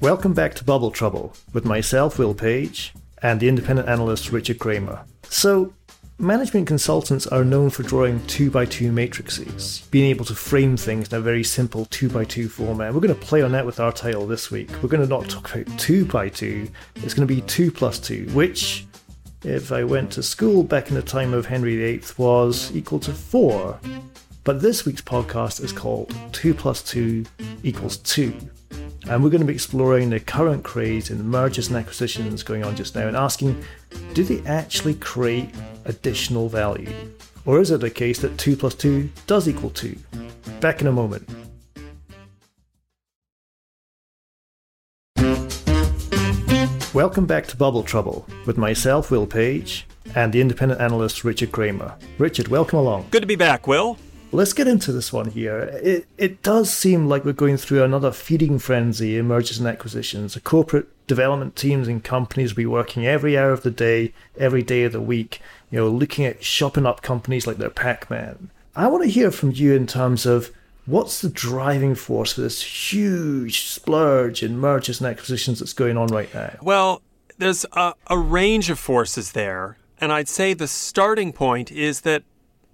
Welcome back to Bubble Trouble with myself, Will Page, and the independent analyst Richard Kramer. So, management consultants are known for drawing 2 by 2 matrices, being able to frame things in a very simple 2 by 2 format. We're going to play on that with our title this week. We're going to not talk about 2 by 2, it's going to be 2 plus 2, which, if I went to school back in the time of Henry VIII, was equal to 4. But this week's podcast is called 2 plus 2 equals 2 and we're going to be exploring the current craze in mergers and acquisitions going on just now and asking do they actually create additional value? Or is it the case that 2 plus 2 does equal 2? Back in a moment. Welcome back to Bubble Trouble with myself, Will Page, and the independent analyst Richard Kramer. Richard, welcome along. Good to be back, Will. Let's get into this one here. It it does seem like we're going through another feeding frenzy in mergers and acquisitions. The corporate development teams and companies will be working every hour of the day, every day of the week, you know, looking at shopping up companies like they're Pac-Man. I want to hear from you in terms of what's the driving force for this huge splurge in mergers and acquisitions that's going on right now? Well, there's a, a range of forces there. And I'd say the starting point is that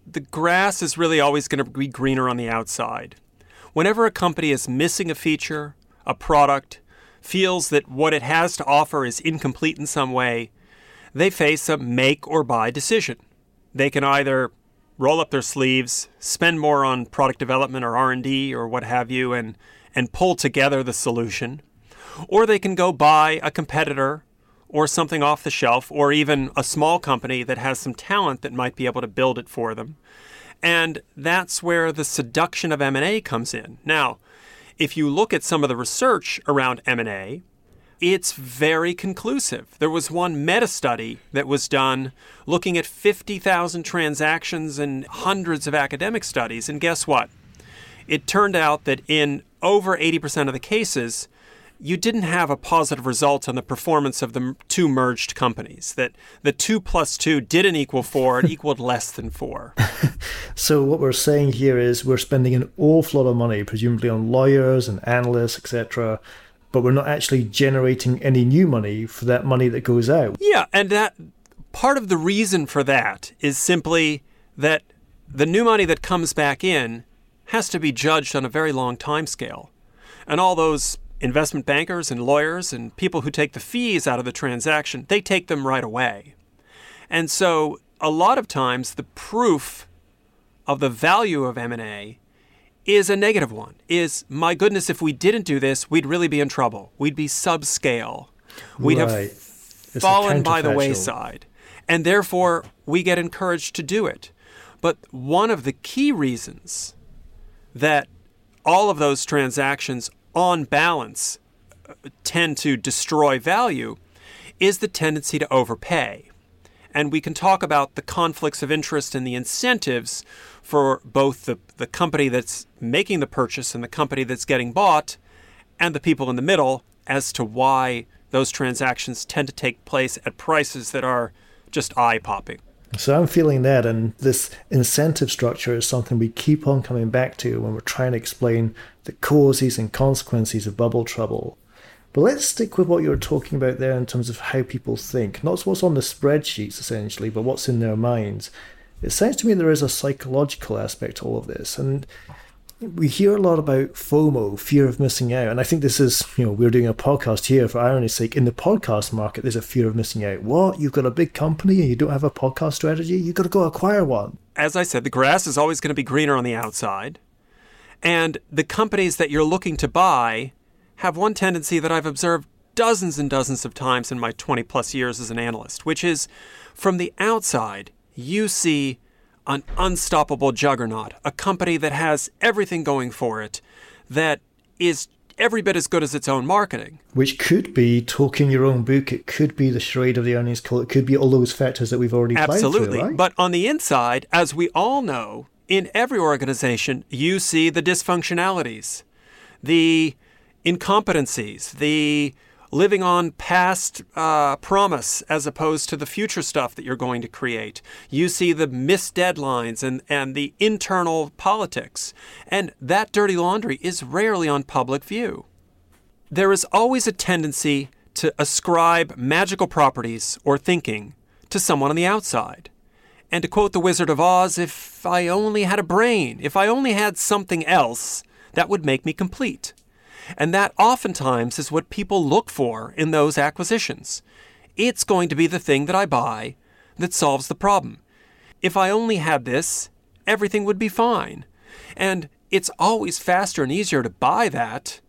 the grass is really always going to be greener on the outside. Whenever a company is missing a feature, a product, feels that what it has to offer is incomplete in some way, they face a make or buy decision. They can either roll up their sleeves, spend more on product development or R&D or what have you and and pull together the solution, or they can go buy a competitor or something off the shelf, or even a small company that has some talent that might be able to build it for them. And that's where the seduction of M&A comes in. Now, if you look at some of the research around M&A, it's very conclusive. There was one meta study that was done looking at 50,000 transactions and hundreds of academic studies. And guess what? It turned out that in over 80% of the cases, you didn't have a positive result on the performance of the two merged companies. That the two plus two didn't equal four; it equaled less than four. so what we're saying here is we're spending an awful lot of money, presumably on lawyers and analysts, etc. But we're not actually generating any new money for that money that goes out. Yeah, and that part of the reason for that is simply that the new money that comes back in has to be judged on a very long time scale. And all those investment bankers and lawyers and people who take the fees out of the transaction, they take them right away. And so a lot of times the proof of the value of M&A is a negative one. Is my goodness if we didn't do this, we'd really be in trouble. We'd be subscale. We'd right. have fallen by the wayside. And therefore we get encouraged to do it. But one of the key reasons that all of those transactions on balance, uh, tend to destroy value is the tendency to overpay. And we can talk about the conflicts of interest and the incentives for both the, the company that's making the purchase and the company that's getting bought and the people in the middle as to why those transactions tend to take place at prices that are just eye popping. So I'm feeling that, and this incentive structure is something we keep on coming back to when we're trying to explain the causes and consequences of bubble trouble. But let's stick with what you were talking about there in terms of how people think, not what's on the spreadsheets essentially, but what's in their minds. It sounds to me there is a psychological aspect to all of this, and we hear a lot about FOMO, fear of missing out. And I think this is, you know, we're doing a podcast here for irony's sake. In the podcast market, there's a fear of missing out. What? You've got a big company and you don't have a podcast strategy? You've got to go acquire one. As I said, the grass is always going to be greener on the outside. And the companies that you're looking to buy have one tendency that I've observed dozens and dozens of times in my 20 plus years as an analyst, which is from the outside, you see an unstoppable juggernaut, a company that has everything going for it, that is every bit as good as its own marketing. Which could be talking your own book. It could be the charade of the earnings call. It could be all those factors that we've already Absolutely. Through, right? But on the inside, as we all know, in every organization, you see the dysfunctionalities, the incompetencies, the living on past uh, promise as opposed to the future stuff that you're going to create. You see the missed deadlines and, and the internal politics. And that dirty laundry is rarely on public view. There is always a tendency to ascribe magical properties or thinking to someone on the outside. And to quote the Wizard of Oz, if I only had a brain, if I only had something else, that would make me complete. And that oftentimes is what people look for in those acquisitions. It's going to be the thing that I buy that solves the problem. If I only had this, everything would be fine. And it's always faster and easier to buy that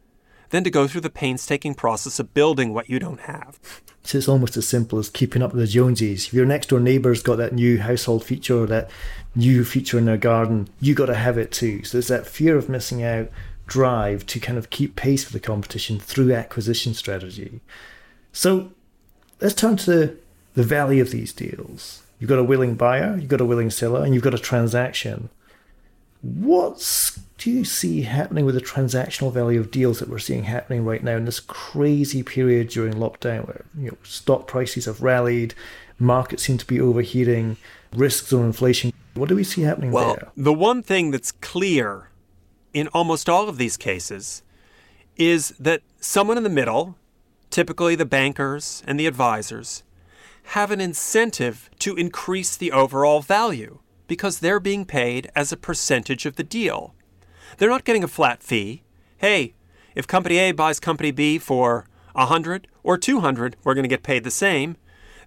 than to go through the painstaking process of building what you don't have. So it's almost as simple as keeping up with the Joneses. If your next door neighbour's got that new household feature or that new feature in their garden, you got to have it too. So there's that fear of missing out, drive to kind of keep pace with the competition through acquisition strategy. So let's turn to the value of these deals. You've got a willing buyer, you've got a willing seller, and you've got a transaction. What do you see happening with the transactional value of deals that we're seeing happening right now in this crazy period during lockdown where you know stock prices have rallied, markets seem to be overheating, risks on inflation? What do we see happening well, there? The one thing that's clear in almost all of these cases is that someone in the middle, typically the bankers and the advisors, have an incentive to increase the overall value because they're being paid as a percentage of the deal. They're not getting a flat fee. Hey, if company A buys company B for 100 or 200, we're going to get paid the same.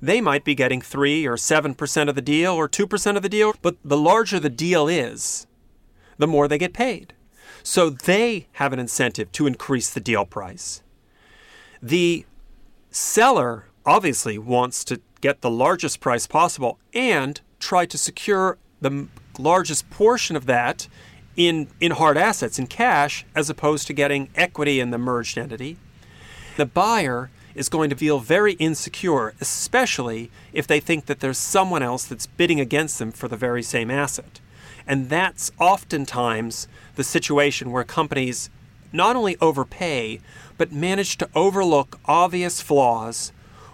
They might be getting 3 or 7% of the deal or 2% of the deal, but the larger the deal is, the more they get paid. So they have an incentive to increase the deal price. The seller obviously wants to get the largest price possible and try to secure the largest portion of that in, in hard assets, in cash, as opposed to getting equity in the merged entity. The buyer is going to feel very insecure, especially if they think that there's someone else that's bidding against them for the very same asset. And that's oftentimes the situation where companies not only overpay, but manage to overlook obvious flaws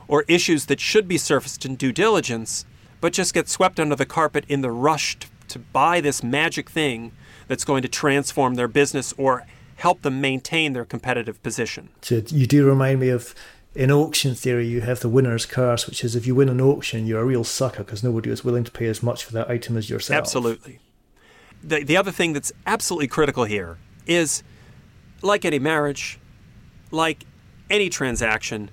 or issues that should be surfaced in due diligence, but just get swept under the carpet in the rush to buy this magic thing that's going to transform their business or help them maintain their competitive position. So you do remind me of in auction theory, you have the winner's curse, which is if you win an auction, you're a real sucker because nobody is willing to pay as much for that item as yourself. Absolutely the, the other thing that's absolutely critical here is like any marriage, like any transaction,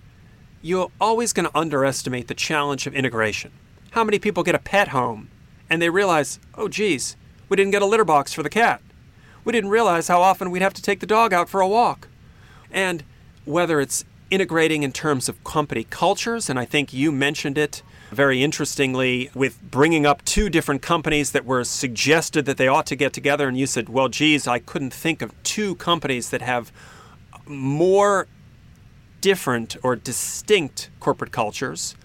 you're always going to underestimate the challenge of integration. How many people get a pet home and they realize, oh, geez, we didn't get a litter box for the cat? We didn't realize how often we'd have to take the dog out for a walk. And whether it's integrating in terms of company cultures, and I think you mentioned it very interestingly with bringing up two different companies that were suggested that they ought to get together. And you said, well, geez, I couldn't think of two companies that have more different or distinct corporate cultures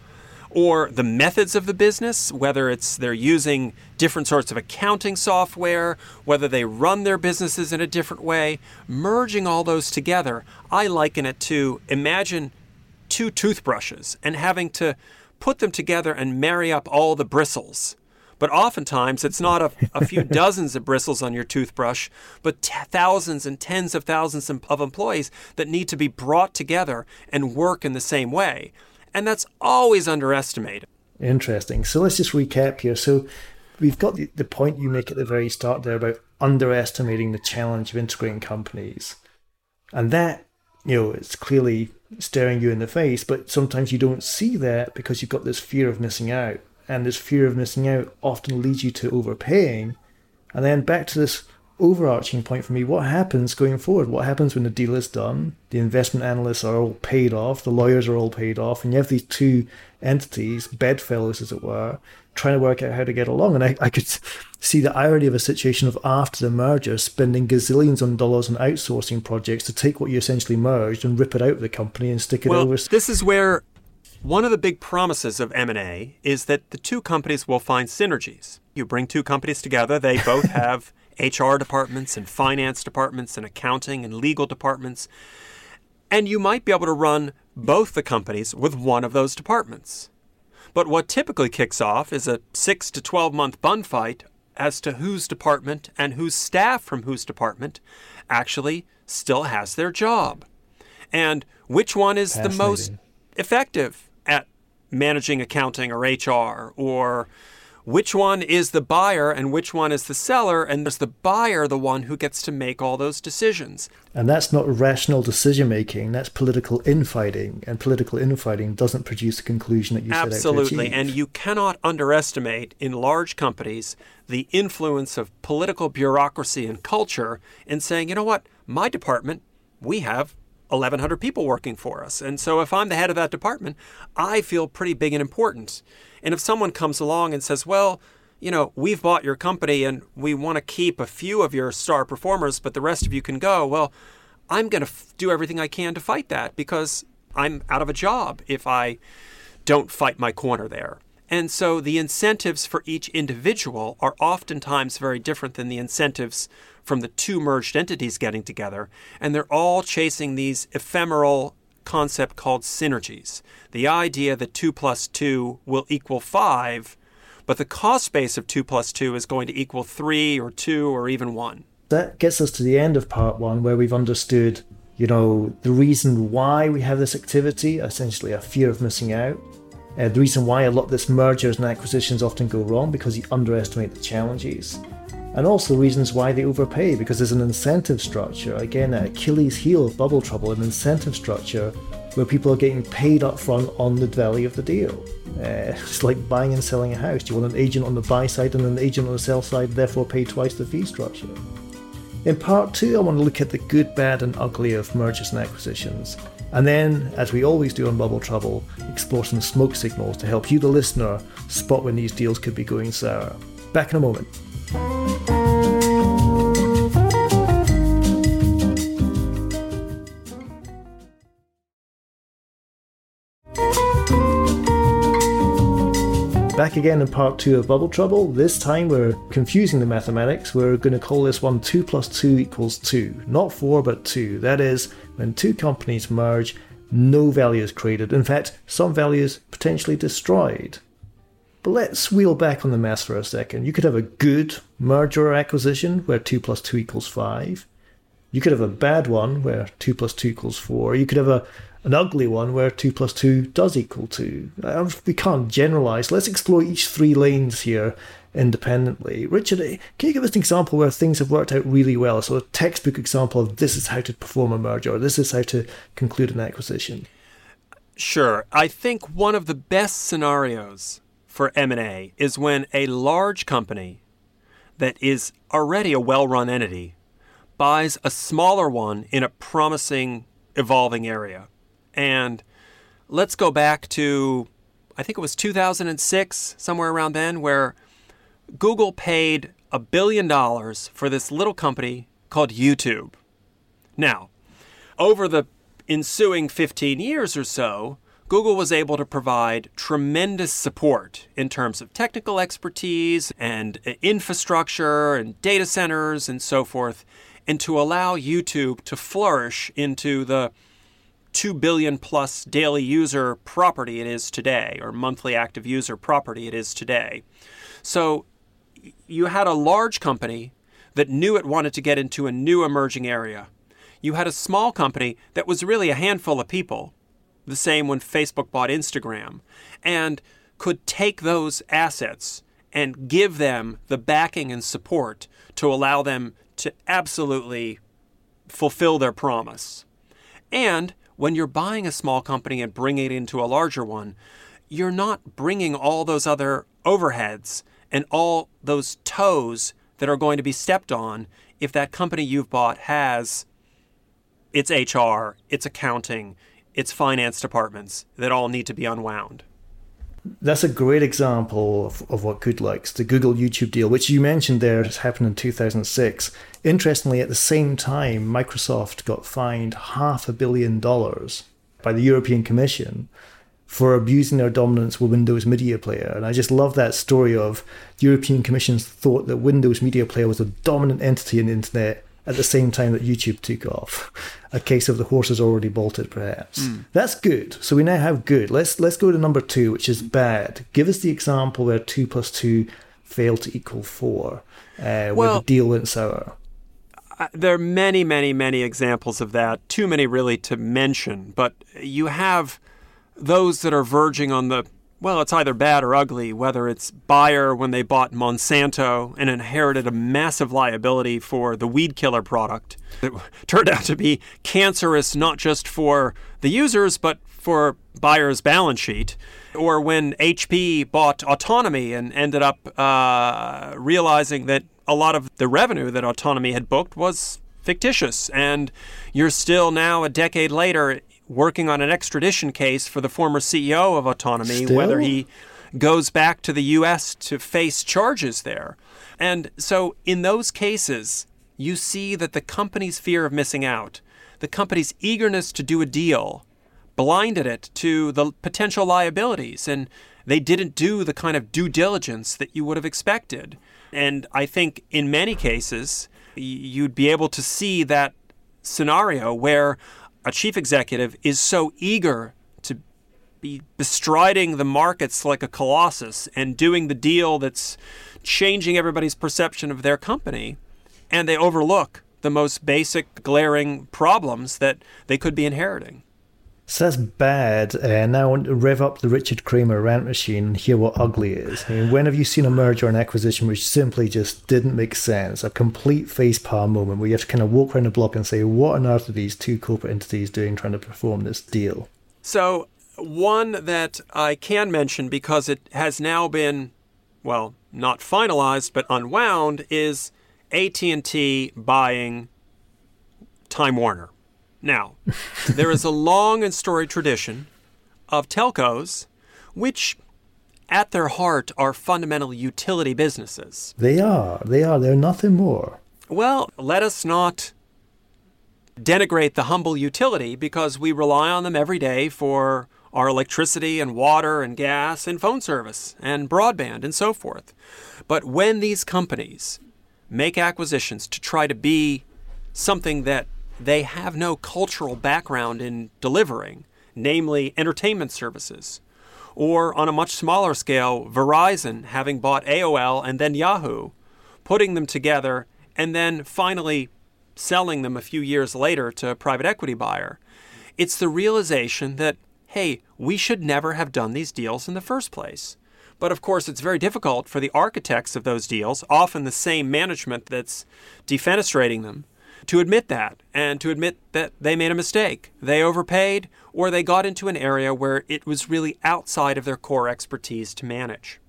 or the methods of the business, whether it's they're using different sorts of accounting software, whether they run their businesses in a different way, merging all those together, I liken it to imagine two toothbrushes and having to put them together and marry up all the bristles. But oftentimes, it's not a, a few dozens of bristles on your toothbrush, but t- thousands and tens of thousands of employees that need to be brought together and work in the same way. And that's always underestimated. Interesting. So let's just recap here. So we've got the, the point you make at the very start there about underestimating the challenge of integrating companies. And that, you know, it's clearly staring you in the face, but sometimes you don't see that because you've got this fear of missing out. And this fear of missing out often leads you to overpaying. And then back to this overarching point for me what happens going forward? What happens when the deal is done? The investment analysts are all paid off, the lawyers are all paid off, and you have these two entities, bedfellows as it were, trying to work out how to get along. And I, I could see the irony of a situation of after the merger spending gazillions on dollars on outsourcing projects to take what you essentially merged and rip it out of the company and stick it well, over. This is where one of the big promises of M&A is that the two companies will find synergies. You bring two companies together, they both have HR departments and finance departments and accounting and legal departments. And you might be able to run both the companies with one of those departments. But what typically kicks off is a 6 to 12 month bun fight as to whose department and whose staff from whose department actually still has their job. And which one is the most effective at managing accounting or HR or which one is the buyer and which one is the seller, and there's the buyer the one who gets to make all those decisions. And that's not rational decision making, that's political infighting, and political infighting doesn't produce the conclusion that you Absolutely. set out to Absolutely, and you cannot underestimate in large companies the influence of political bureaucracy and culture in saying, you know what, my department, we have 1,100 people working for us. And so if I'm the head of that department, I feel pretty big and important. And if someone comes along and says, well, you know, we've bought your company and we want to keep a few of your star performers, but the rest of you can go, well, I'm going to f- do everything I can to fight that because I'm out of a job if I don't fight my corner there. And so the incentives for each individual are oftentimes very different than the incentives from the two merged entities getting together. And they're all chasing these ephemeral concept called synergies. The idea that 2 plus 2 will equal 5, but the cost base of 2 plus 2 is going to equal 3 or 2 or even 1. That gets us to the end of part one, where we've understood, you know, the reason why we have this activity, essentially a fear of missing out. Uh, the reason why a lot of this mergers and acquisitions often go wrong because you underestimate the challenges and also reasons why they overpay because there's an incentive structure. Again, Achilles' heel of bubble trouble, an incentive structure where people are getting paid up front on the value of the deal. Uh, it's like buying and selling a house. You want an agent on the buy side and an agent on the sell side, therefore pay twice the fee structure. In part two, I want to look at the good, bad, and ugly of mergers and acquisitions. And then, as we always do on Bubble Trouble, explore some smoke signals to help you, the listener, spot when these deals could be going sour. Back in a moment. Back again in part two of Bubble Trouble. This time we're confusing the mathematics. We're going to call this one 2 plus 2 equals 2. Not 4, but 2. That is, when two companies merge, no value is created. In fact, some value is potentially destroyed. But let's wheel back on the math for a second. You could have a good merger or acquisition where 2 plus 2 equals 5. You could have a bad one where 2 plus 2 equals 4. You could have a, an ugly one where 2 plus 2 does equal 2. We can't generalize. Let's explore each three lanes here independently. Richard, eh, can you give us an example where things have worked out really well? So, a textbook example of this is how to perform a merger, or this is how to conclude an acquisition. Sure. I think one of the best scenarios for M&A is when a large company that is already a well-run entity buys a smaller one in a promising evolving area. And let's go back to I think it was 2006 somewhere around then where Google paid a billion dollars for this little company called YouTube. Now, over the ensuing 15 years or so, Google was able to provide tremendous support in terms of technical expertise and uh, infrastructure and data centers and so forth, and to allow YouTube to flourish into the 2 billion plus daily user property it is today, or monthly active user property it is today. So you had a large company that knew it wanted to get into a new emerging area. You had a small company that was really a handful of people the same when Facebook bought Instagram, and could take those assets and give them the backing and support to allow them to absolutely fulfill their promise. And when you're buying a small company and bringing it into a larger one, you're not bringing all those other overheads and all those toes that are going to be stepped on if that company you've bought has its HR, its accounting, its finance departments that all need to be unwound. That's a great example of, of what good likes. The Google YouTube deal, which you mentioned there, has happened in 2006. Interestingly, at the same time, Microsoft got fined half a billion dollars by the European Commission for abusing their dominance with Windows Media Player. And I just love that story of the European Commission's thought that Windows Media Player was a dominant entity in the internet at the same time that YouTube took off. A case of the horse is already bolted, perhaps. Mm. That's good. So we now have good. Let's let's go to number two, which is bad. Give us the example where two plus two failed to equal four, uh, well, where the deal went sour. Uh, there are many, many, many examples of that. Too many really to mention, but you have those that are verging on the well, it's either bad or ugly, whether it's Bayer when they bought Monsanto and inherited a massive liability for the weed killer product that turned out to be cancerous not just for the users, but for Bayer's balance sheet. Or when HP bought Autonomy and ended up uh, realizing that a lot of the revenue that Autonomy had booked was fictitious. And you're still now, a decade later, working on an extradition case for the former CEO of Autonomy, Still? whether he goes back to the U.S. to face charges there. And so, in those cases, you see that the company's fear of missing out, the company's eagerness to do a deal, blinded it to the potential liabilities. And they didn't do the kind of due diligence that you would have expected. And I think in many cases, you'd be able to see that scenario where a chief executive is so eager to be bestriding the markets like a colossus and doing the deal that's changing everybody's perception of their company, and they overlook the most basic glaring problems that they could be inheriting. So that's bad. Uh, now I want to rev up the Richard Kramer rant machine and hear what ugly is. I mean, when have you seen a merger or an acquisition which simply just didn't make sense? A complete face palm moment where you have to kind of walk around the block and say, what on earth are these two corporate entities doing trying to perform this deal? So, one that I can mention because it has now been, well, not finalized but unwound is AT&T buying Time Warner. Now, there is a long and storied tradition of telcos which at their heart are fundamental utility businesses. They are. They are. They're nothing more. Well, let us not denigrate the humble utility because we rely on them every day for our electricity and water and gas and phone service and broadband and so forth. But when these companies make acquisitions to try to be something that they have no cultural background in delivering, namely entertainment services. Or on a much smaller scale, Verizon having bought AOL and then Yahoo, putting them together and then finally selling them a few years later to a private equity buyer. It's the realization that, hey, we should never have done these deals in the first place. But of course, it's very difficult for the architects of those deals, often the same management that's defenestrating them, to admit that and to admit that they made a mistake. They overpaid or they got into an area where it was really outside of their core expertise to manage.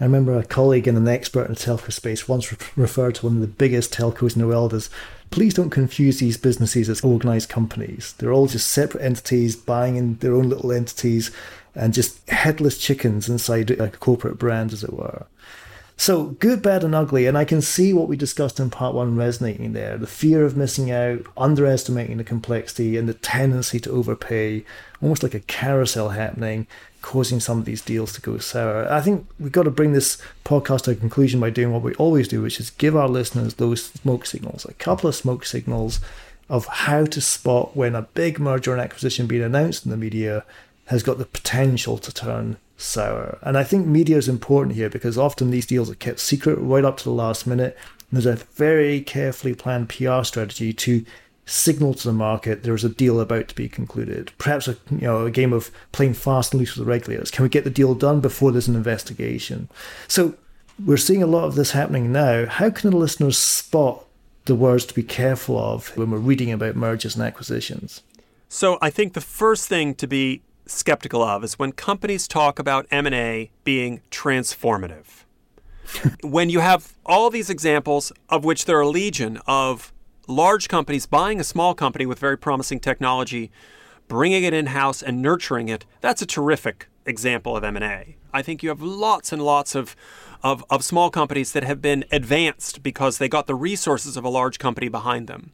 I remember a colleague and an expert in the telco space once re- referred to one of the biggest telcos in the world as please don't confuse these businesses as organized companies. They're all just separate entities buying in their own little entities and just headless chickens inside a corporate brand, as it were. So good, bad, and ugly. And I can see what we discussed in part one resonating there the fear of missing out, underestimating the complexity, and the tendency to overpay, almost like a carousel happening, causing some of these deals to go sour. I think we've got to bring this podcast to a conclusion by doing what we always do, which is give our listeners those smoke signals, a couple of smoke signals of how to spot when a big merger and acquisition being announced in the media has got the potential to turn sour. And I think media is important here because often these deals are kept secret right up to the last minute. There's a very carefully planned PR strategy to signal to the market there is a deal about to be concluded. Perhaps a you know a game of playing fast and loose with the regulators. Can we get the deal done before there's an investigation? So we're seeing a lot of this happening now. How can the listeners spot the words to be careful of when we're reading about mergers and acquisitions? So I think the first thing to be skeptical of is when companies talk about M&A being transformative. when you have all these examples of which there are a legion of large companies buying a small company with very promising technology, bringing it in-house and nurturing it, that's a terrific example of M&A. I think you have lots and lots of, of, of small companies that have been advanced because they got the resources of a large company behind them.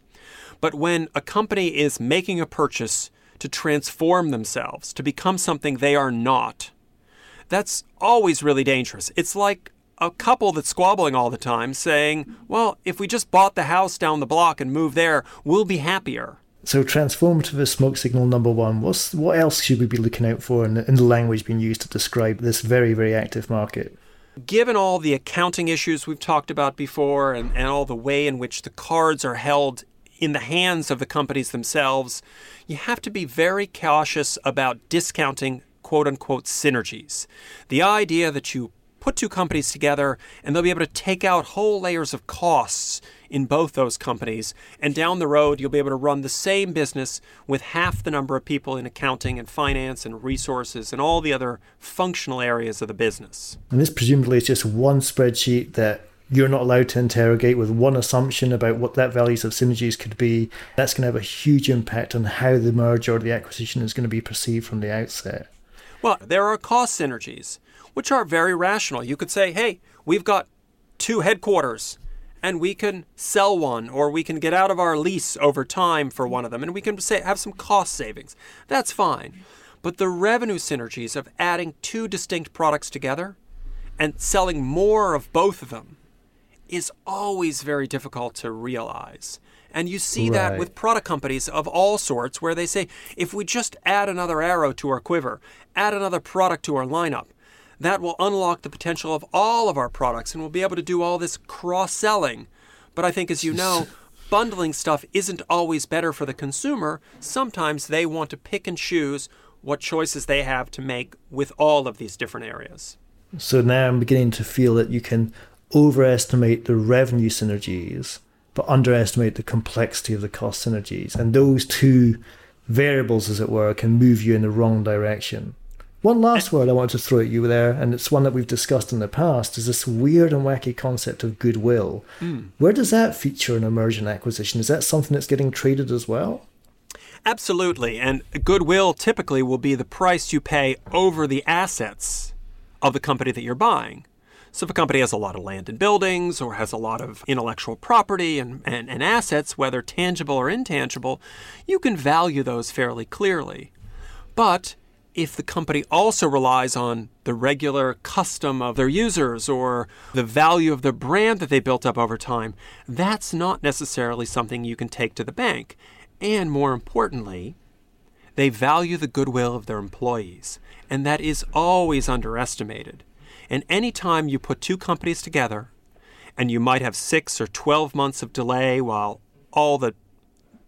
But when a company is making a purchase to transform themselves, to become something they are not, that's always really dangerous. It's like a couple that's squabbling all the time saying, well, if we just bought the house down the block and moved there, we'll be happier. So transformative is smoke signal number one. What's what else should we be looking out for in the, in the language being used to describe this very very active market? Given all the accounting issues we've talked about before, and, and all the way in which the cards are held in the hands of the companies themselves, you have to be very cautious about discounting quote unquote synergies. The idea that you put two companies together and they'll be able to take out whole layers of costs in both those companies. And down the road, you'll be able to run the same business with half the number of people in accounting and finance and resources and all the other functional areas of the business. And this presumably is just one spreadsheet that you're not allowed to interrogate with one assumption about what that values of synergies could be. That's going to have a huge impact on how the merger or the acquisition is going to be perceived from the outset. Well, there are cost synergies which are very rational. You could say, hey, we've got two headquarters and we can sell one or we can get out of our lease over time for one of them and we can say, have some cost savings. That's fine. But the revenue synergies of adding two distinct products together and selling more of both of them is always very difficult to realize. And you see right. that with product companies of all sorts where they say, if we just add another arrow to our quiver, add another product to our lineup, that will unlock the potential of all of our products and we'll be able to do all this cross selling. But I think, as you know, bundling stuff isn't always better for the consumer. Sometimes they want to pick and choose what choices they have to make with all of these different areas. So now I'm beginning to feel that you can overestimate the revenue synergies, but underestimate the complexity of the cost synergies. And those two variables, as it were, can move you in the wrong direction. One last word I want to throw at you there, and it's one that we've discussed in the past, is this weird and wacky concept of goodwill. Mm. Where does that feature in a merger and acquisition? Is that something that's getting traded as well? Absolutely. And goodwill typically will be the price you pay over the assets of the company that you're buying. So if a company has a lot of land and buildings or has a lot of intellectual property and, and, and assets, whether tangible or intangible, you can value those fairly clearly. But if the company also relies on the regular custom of their users or the value of the brand that they built up over time, that's not necessarily something you can take to the bank. And more importantly, they value the goodwill of their employees, and that is always underestimated. And anytime you put two companies together, and you might have six or 12 months of delay while all the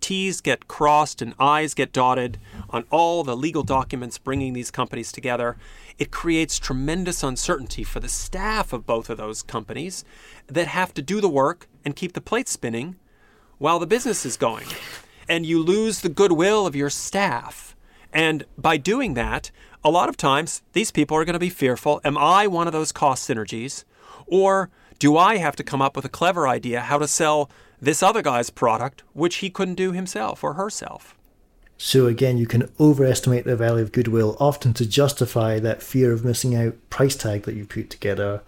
T's get crossed and I's get dotted on all the legal documents bringing these companies together. It creates tremendous uncertainty for the staff of both of those companies that have to do the work and keep the plates spinning while the business is going. And you lose the goodwill of your staff. And by doing that, a lot of times these people are going to be fearful Am I one of those cost synergies? Or do I have to come up with a clever idea how to sell this other guy's product, which he couldn't do himself or herself. So again, you can overestimate the value of goodwill, often to justify that fear of missing out price tag that you put together,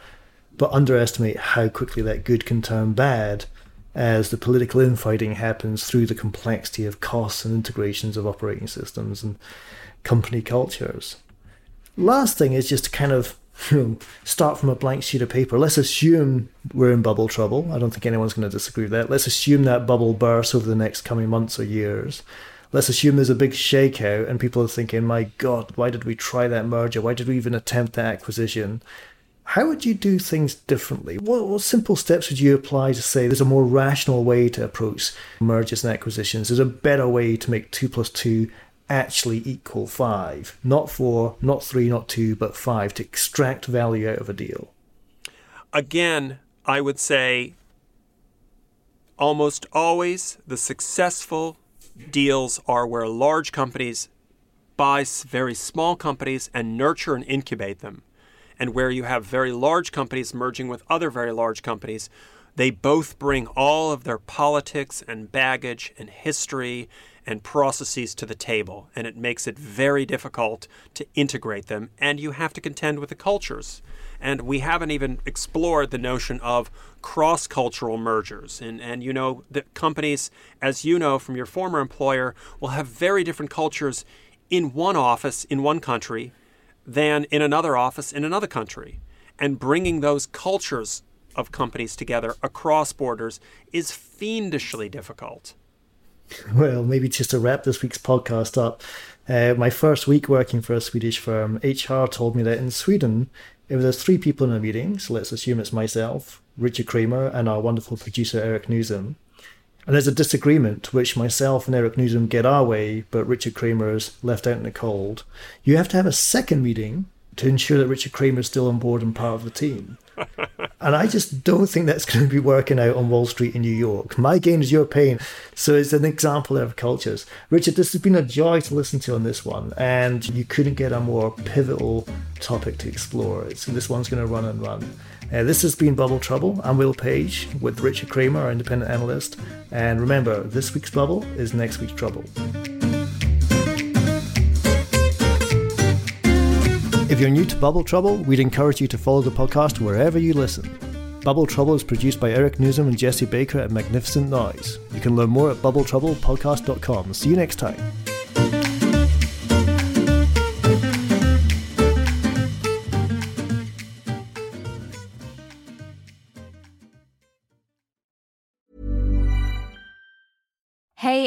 but underestimate how quickly that good can turn bad as the political infighting happens through the complexity of costs and integrations of operating systems and company cultures. Last thing is just to kind of start from a blank sheet of paper. Let's assume we're in bubble trouble. I don't think anyone's going to disagree with that. Let's assume that bubble bursts over the next coming months or years. Let's assume there's a big shakeout and people are thinking, my God, why did we try that merger? Why did we even attempt that acquisition? How would you do things differently? What, what, simple steps would you apply to say there's a more rational way to approach mergers and acquisitions? There's a better way to make 2 plus 2 actually equal 5. Not 4, not 3, not 2, but 5 to extract value out of a deal. Again, I would say almost always the successful deals are where large companies buy very small companies and nurture and incubate them. And where you have very large companies merging with other very large companies, they both bring all of their politics and baggage and history and processes to the table. And it makes it very difficult to integrate them. And you have to contend with the cultures. And we haven't even explored the notion of cross cultural mergers. And, and you know, the companies, as you know from your former employer, will have very different cultures in one office in one country than in another office in another country. And bringing those cultures of companies together across borders is fiendishly difficult. Well, maybe just to wrap this week's podcast up, uh, my first week working for a Swedish firm, HR told me that in Sweden, if there's three people in a meeting, so let's assume it's myself, Richard Kramer, and our wonderful producer Eric Nuzum, and there's a disagreement which myself and Eric Nuzum get our way, but Richard Kramer is left out in the cold, you have to have a second meeting to ensure that Richard Kramer is still on board and part of the team. and I just don't think that's going to be working out on Wall Street in New York. My gain is your pain. So it's an example of cultures. Richard, this has been a joy to listen to on this one, and you couldn't get a more pivotal topic to explore. So this one's going to run and run. Uh, this has been Bubble Trouble. I'm Will Page with Richard Kramer, our independent analyst. And remember, this week's bubble is next week's trouble. If you're new to Bubble Trouble, we'd encourage you to follow the podcast wherever you listen. Bubble Trouble is produced by Eric Nuzum and Jesse Baker at Magnificent Noise. You can learn more at bubbletroublepodcast.com. See you next time.